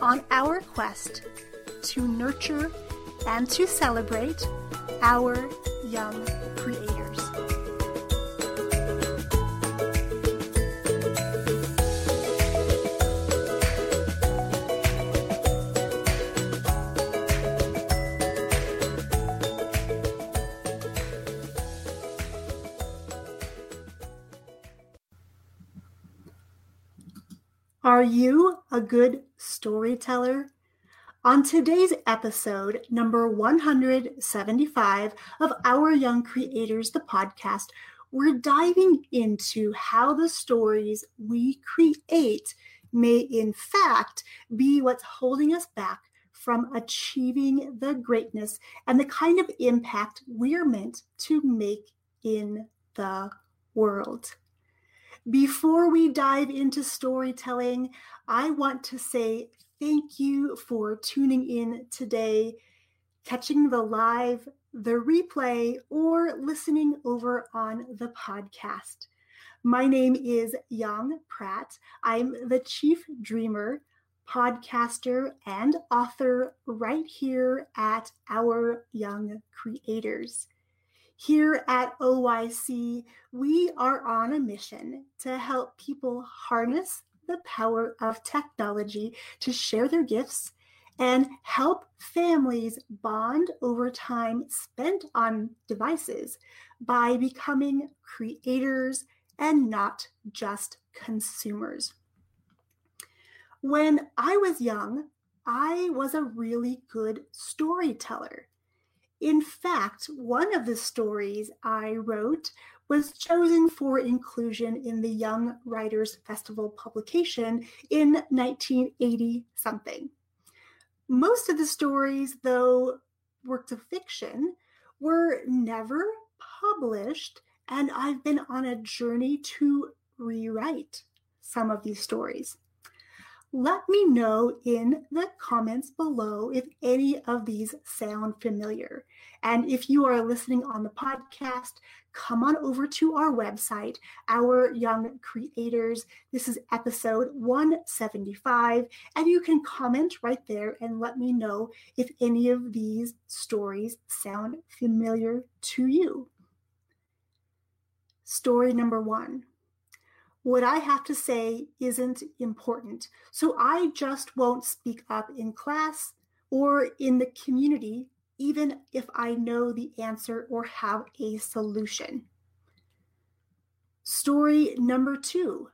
on our quest to nurture and to celebrate our young creators. Are you a good storyteller? On today's episode, number 175 of Our Young Creators, the podcast, we're diving into how the stories we create may, in fact, be what's holding us back from achieving the greatness and the kind of impact we're meant to make in the world. Before we dive into storytelling, I want to say thank you for tuning in today, catching the live, the replay, or listening over on the podcast. My name is Yvonne Pratt. I'm the chief dreamer, podcaster, and author right here at Our Young Creators. Here at OYC, we are on a mission to help people harness the power of technology to share their gifts and help families bond over time spent on devices by becoming creators and not just consumers. When I was young, I was a really good storyteller. In fact, one of the stories I wrote was chosen for inclusion in the Young Writers Festival publication in 1980 something. Most of the stories, though works of fiction, were never published, and I've been on a journey to rewrite some of these stories. Let me know in the comments below if any of these sound familiar. And if you are listening on the podcast, come on over to our website, Our Young Creators. This is episode 175, and you can comment right there and let me know if any of these stories sound familiar to you. Story number one what I have to say isn't important. So I just won't speak up in class or in the community, even if I know the answer or have a solution. Story number two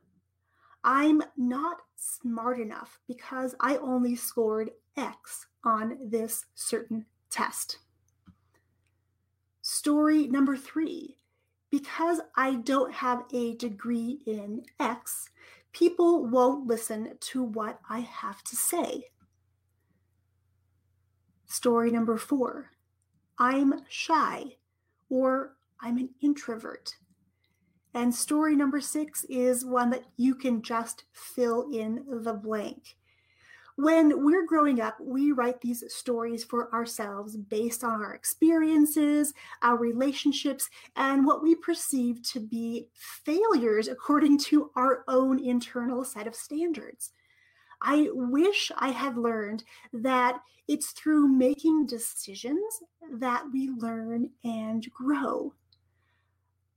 I'm not smart enough because I only scored X on this certain test. Story number three because I don't have a degree in X, people won't listen to what I have to say. Story number four I'm shy or I'm an introvert. And story number six is one that you can just fill in the blank. When we're growing up, we write these stories for ourselves based on our experiences, our relationships, and what we perceive to be failures according to our own internal set of standards. I wish I had learned that it's through making decisions that we learn and grow.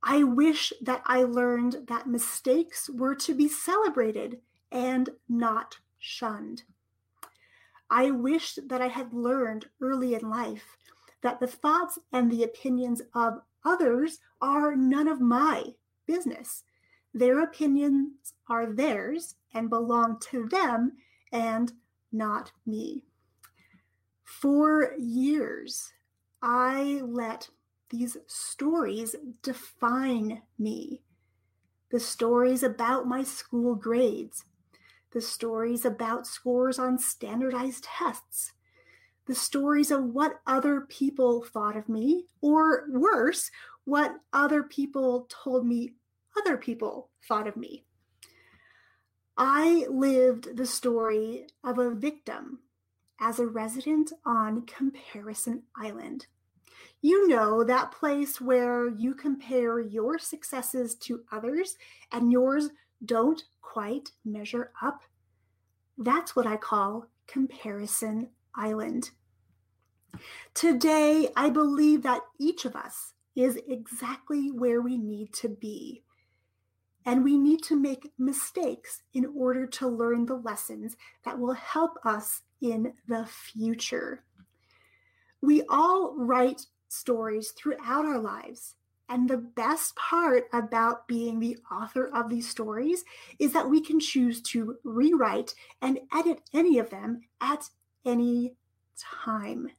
I wish that I learned that mistakes were to be celebrated and not shunned. I wished that I had learned early in life that the thoughts and the opinions of others are none of my business. Their opinions are theirs and belong to them and not me. For years, I let these stories define me. The stories about my school grades, the stories about scores on standardized tests, the stories of what other people thought of me, or worse, what other people told me other people thought of me. I lived the story of a victim as a resident on Comparison Island. You know, that place where you compare your successes to others and yours don't quite measure up. That's what I call Comparison Island. Today, I believe that each of us is exactly where we need to be. And we need to make mistakes in order to learn the lessons that will help us in the future. We all write stories throughout our lives. And the best part about being the author of these stories is that we can choose to rewrite and edit any of them at any time.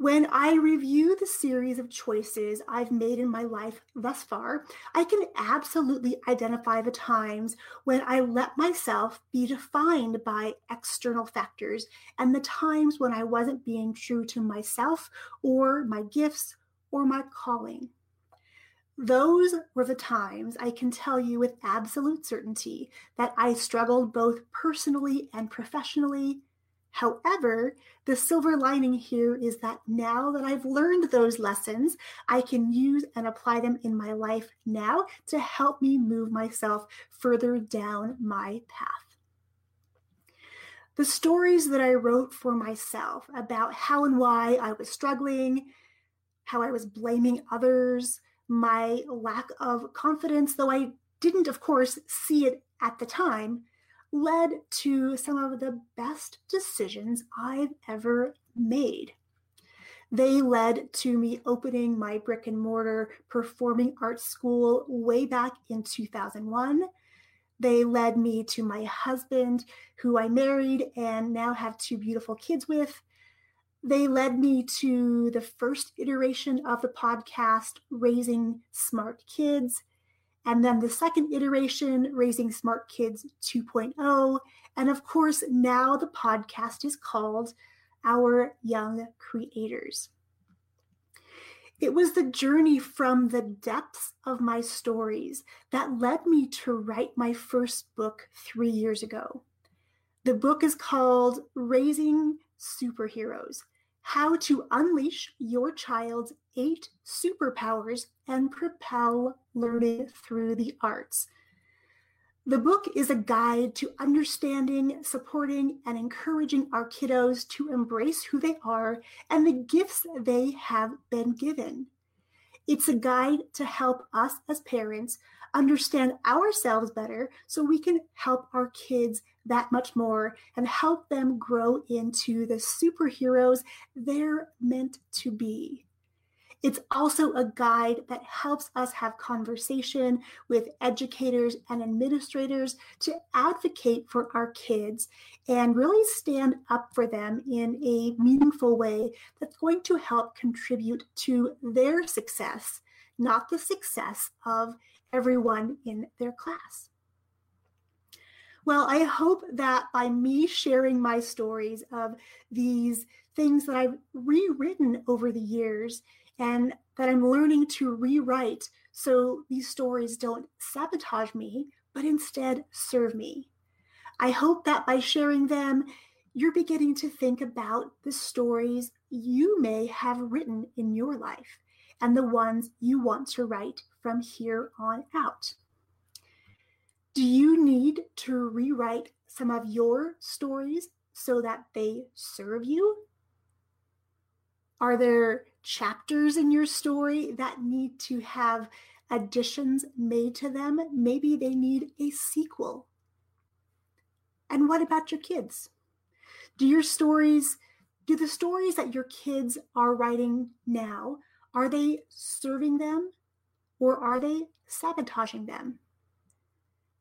When I review the series of choices I've made in my life thus far, I can absolutely identify the times when I let myself be defined by external factors and the times when I wasn't being true to myself or my gifts or my calling. Those were the times I can tell you with absolute certainty that I struggled both personally and professionally However, the silver lining here is that now that I've learned those lessons, I can use and apply them in my life now to help me move myself further down my path. The stories that I wrote for myself about how and why I was struggling, how I was blaming others, my lack of confidence, though I didn't, of course, see it at the time, led to some of the best decisions I've ever made. They led to me opening my brick and mortar performing arts school way back in 2001. They led me to my husband, who I married and now have two beautiful kids with. They led me to the first iteration of the podcast, Raising Smart Kids. And then the second iteration, Raising Smart Kids 2.0. And of course, now the podcast is called Our Young Creators. It was the journey from the depths of my stories that led me to write my first book three years ago. The book is called Raising Superheroes how to unleash your child's eight superpowers and propel learning through the arts. The book is a guide to understanding, supporting, and encouraging our kiddos to embrace who they are and the gifts they have been given. It's a guide to help us as parents understand ourselves better so we can help our kids that much more and help them grow into the superheroes they're meant to be. It's also a guide that helps us have conversation with educators and administrators to advocate for our kids and really stand up for them in a meaningful way that's going to help contribute to their success, not the success of everyone in their class. Well, I hope that by me sharing my stories of these things that I've rewritten over the years and that I'm learning to rewrite so these stories don't sabotage me, but instead serve me. I hope that by sharing them, you're beginning to think about the stories you may have written in your life and the ones you want to write from here on out. Do you need to rewrite some of your stories so that they serve you? Are there chapters in your story that need to have additions made to them? Maybe they need a sequel. And what about your kids? Do your stories, do the stories that your kids are writing now, are they serving them or are they sabotaging them?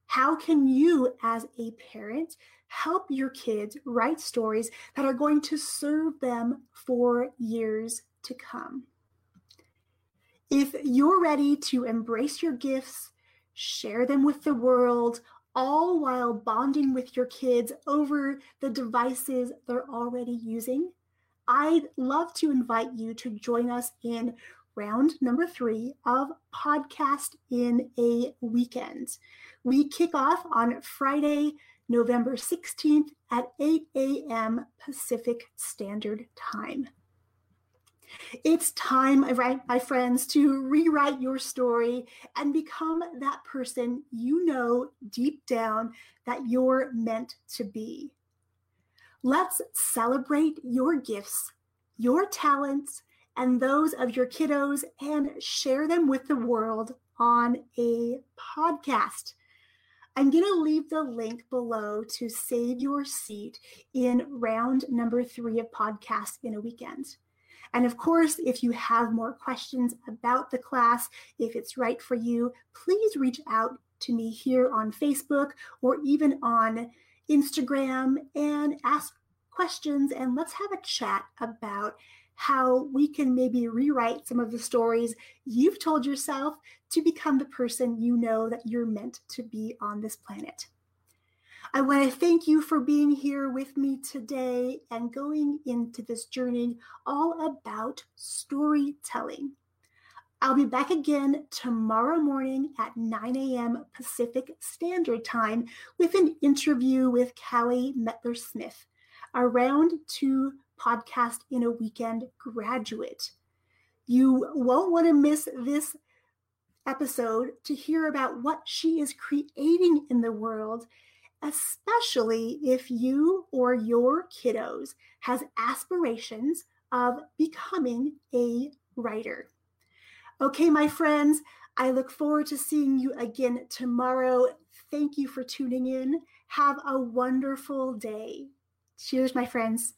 How can you, as a parent, help your kids write stories that are going to serve them for years to come? If you're ready to embrace your gifts, share them with the world, all while bonding with your kids over the devices they're already using, I'd love to invite you to join us in round number three of Podcast in a Weekend. We kick off on Friday, November 16th at 8 a.m. Pacific Standard Time. It's time, my friends, to rewrite your story and become that person you know deep down that you're meant to be. Let's celebrate your gifts, your talents, and those of your kiddos and share them with the world on a podcast. I'm going to leave the link below to save your seat in round number three of podcast in a weekend. And of course, if you have more questions about the class, if it's right for you, please reach out to me here on Facebook or even on Instagram and ask questions and let's have a chat about how we can maybe rewrite some of the stories you've told yourself to become the person you know that you're meant to be on this planet. I want to thank you for being here with me today and going into this journey all about storytelling. I'll be back again tomorrow morning at 9 a.m. Pacific Standard Time with an interview with Callie Mettler Smith, a round two podcast in a weekend graduate. You won't want to miss this episode to hear about what she is creating in the world especially if you or your kiddos has aspirations of becoming a writer. Okay, my friends, I look forward to seeing you again tomorrow. Thank you for tuning in. Have a wonderful day. Cheers, my friends.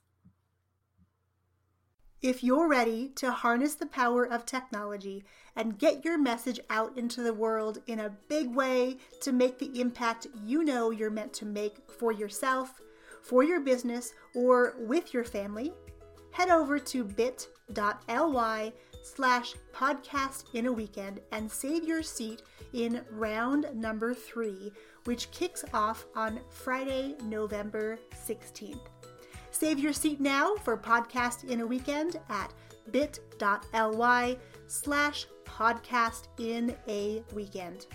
If you're ready to harness the power of technology and get your message out into the world in a big way to make the impact you know you're meant to make for yourself, for your business, or with your family, head over to bit.ly slash podcast in a weekend and save your seat in round number three, which kicks off on Friday, November 16th. Save your seat now for Podcast in a Weekend at bit.ly slash podcast in a weekend.